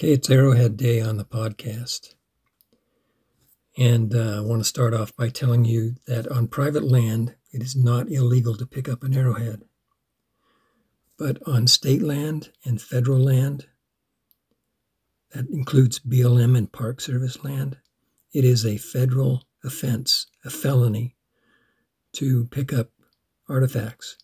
Okay, it's Arrowhead Day on the podcast. And uh, I want to start off by telling you that on private land, it is not illegal to pick up an arrowhead. But on state land and federal land, that includes BLM and Park Service land, it is a federal offense, a felony, to pick up artifacts.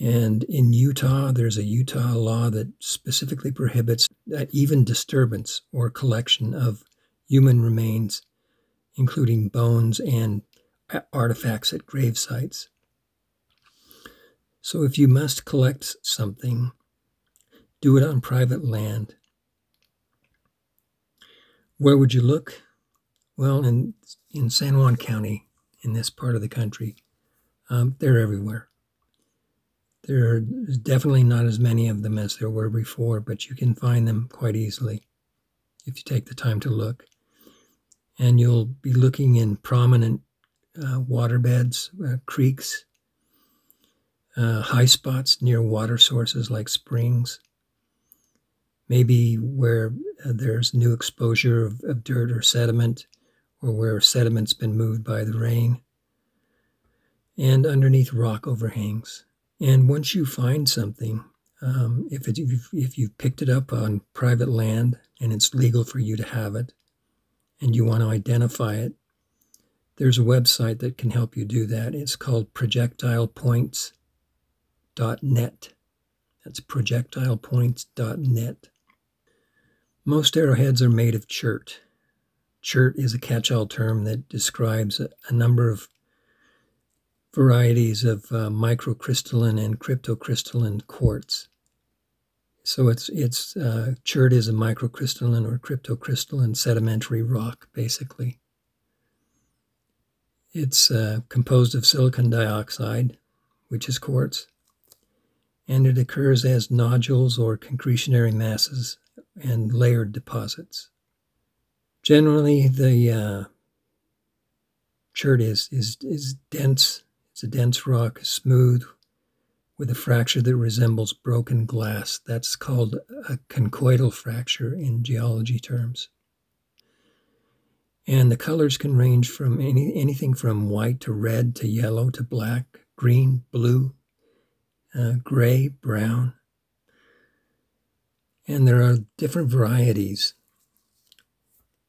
And in Utah, there's a Utah law that specifically prohibits that even disturbance or collection of human remains, including bones and artifacts at grave sites. So if you must collect something, do it on private land. Where would you look? Well, in, in San Juan County, in this part of the country, um, they're everywhere. There's definitely not as many of them as there were before, but you can find them quite easily if you take the time to look. And you'll be looking in prominent uh, waterbeds, uh, creeks, uh, high spots near water sources like springs, maybe where uh, there's new exposure of, of dirt or sediment, or where sediment's been moved by the rain, and underneath rock overhangs. And once you find something, um, if, it, if, you've picked it up on private land and it's legal for you to have it, and you want to identify it, there's a website that can help you do that. It's called projectilepoints.net. That's projectilepoints.net. Most arrowheads are made of chert. Chert is a catch all term that describes a, a number of varieties of uh, microcrystalline and cryptocrystalline quartz. So it's it's uh, chert is a microcrystalline or cryptocrystalline sedimentary rock, basically. It's uh, composed of silicon dioxide, which is quartz, and it occurs as nodules or concretionary masses and layered deposits. Generally, the uh, chert is, is, is dense it's a dense rock, smooth, with a fracture that resembles broken glass. That's called a conchoidal fracture in geology terms. And the colors can range from any, anything from white to red to yellow to black, green, blue, uh, gray, brown. And there are different varieties.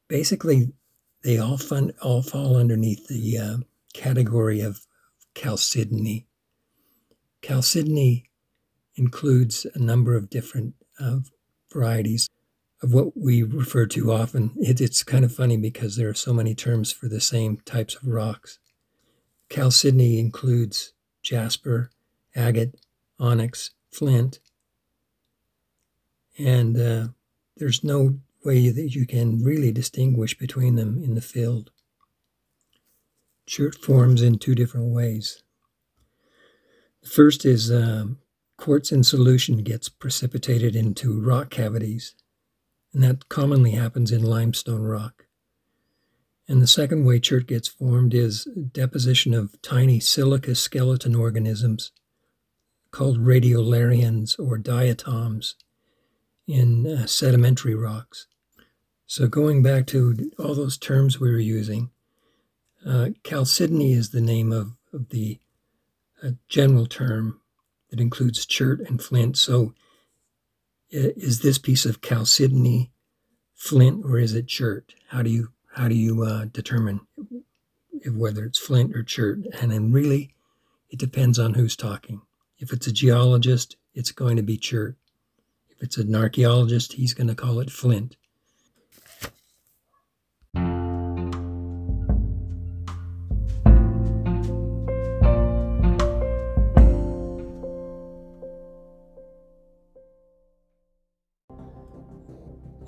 Basically, they all, fun, all fall underneath the uh, category of chalcedony. Chalcedony includes a number of different uh, varieties of what we refer to often. It, it's kind of funny because there are so many terms for the same types of rocks. Chalcedony includes jasper, agate, onyx, flint, and uh, there's no way that you can really distinguish between them in the field. Chert forms in two different ways. The first is um, quartz in solution gets precipitated into rock cavities, and that commonly happens in limestone rock. And the second way chert gets formed is deposition of tiny silica skeleton organisms called radiolarians or diatoms in uh, sedimentary rocks. So, going back to all those terms we were using, uh, chalcedony is the name of, of the uh, general term that includes chert and flint. So, is this piece of chalcedony flint or is it chert? How do you how do you uh, determine if, whether it's flint or chert? And then really, it depends on who's talking. If it's a geologist, it's going to be chert. If it's an archaeologist, he's going to call it flint.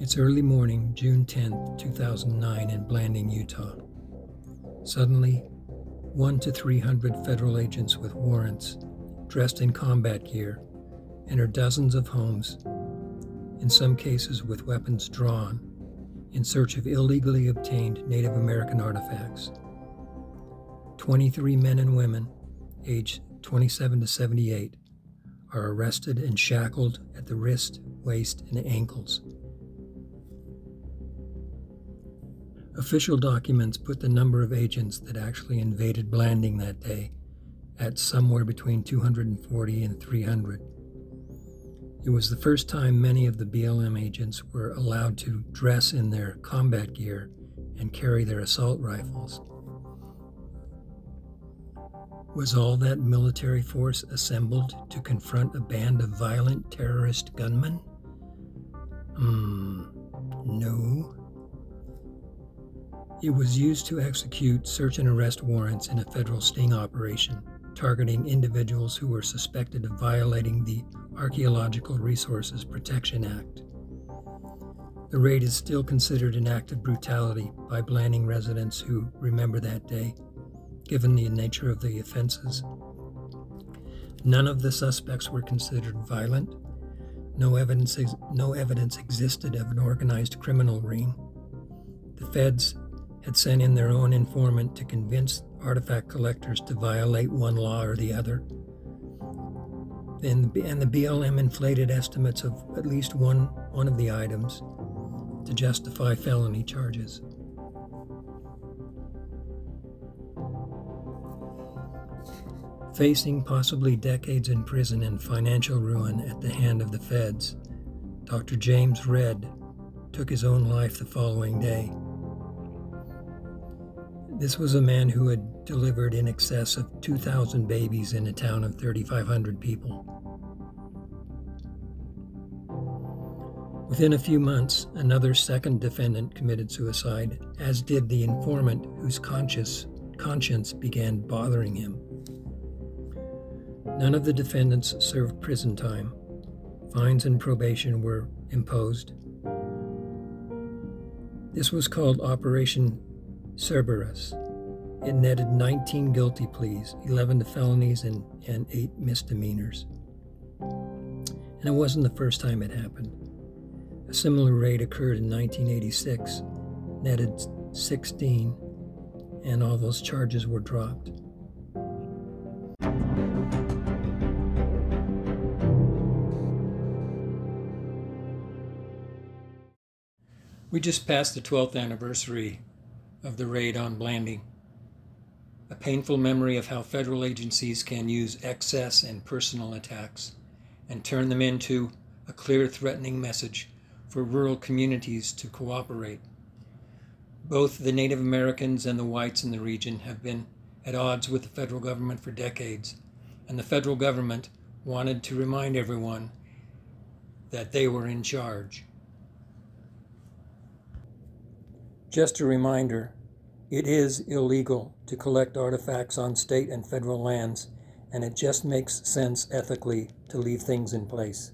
It's early morning, June 10, 2009, in Blanding, Utah. Suddenly, one to 300 federal agents with warrants, dressed in combat gear, enter dozens of homes, in some cases with weapons drawn, in search of illegally obtained Native American artifacts. 23 men and women, aged 27 to 78, are arrested and shackled at the wrist, waist, and ankles Official documents put the number of agents that actually invaded Blanding that day at somewhere between 240 and 300. It was the first time many of the BLM agents were allowed to dress in their combat gear and carry their assault rifles. Was all that military force assembled to confront a band of violent terrorist gunmen? It was used to execute search and arrest warrants in a federal sting operation, targeting individuals who were suspected of violating the Archaeological Resources Protection Act. The raid is still considered an act of brutality by Blanding residents who remember that day, given the nature of the offenses. None of the suspects were considered violent. No evidence, no evidence existed of an organized criminal ring. The feds had sent in their own informant to convince artifact collectors to violate one law or the other. And, and the BLM inflated estimates of at least one, one of the items to justify felony charges. Facing possibly decades in prison and financial ruin at the hand of the feds, Dr. James Redd took his own life the following day. This was a man who had delivered in excess of 2,000 babies in a town of 3,500 people. Within a few months, another second defendant committed suicide, as did the informant whose conscience, conscience began bothering him. None of the defendants served prison time. Fines and probation were imposed. This was called Operation Cerberus. It netted 19 guilty pleas, 11 to felonies, and, and 8 misdemeanors. And it wasn't the first time it happened. A similar raid occurred in 1986, netted 16, and all those charges were dropped. We just passed the 12th anniversary of the raid on Blanding. A painful memory of how federal agencies can use excess and personal attacks and turn them into a clear threatening message for rural communities to cooperate. Both the Native Americans and the whites in the region have been at odds with the federal government for decades, and the federal government wanted to remind everyone that they were in charge. Just a reminder it is illegal to collect artifacts on state and federal lands, and it just makes sense ethically to leave things in place.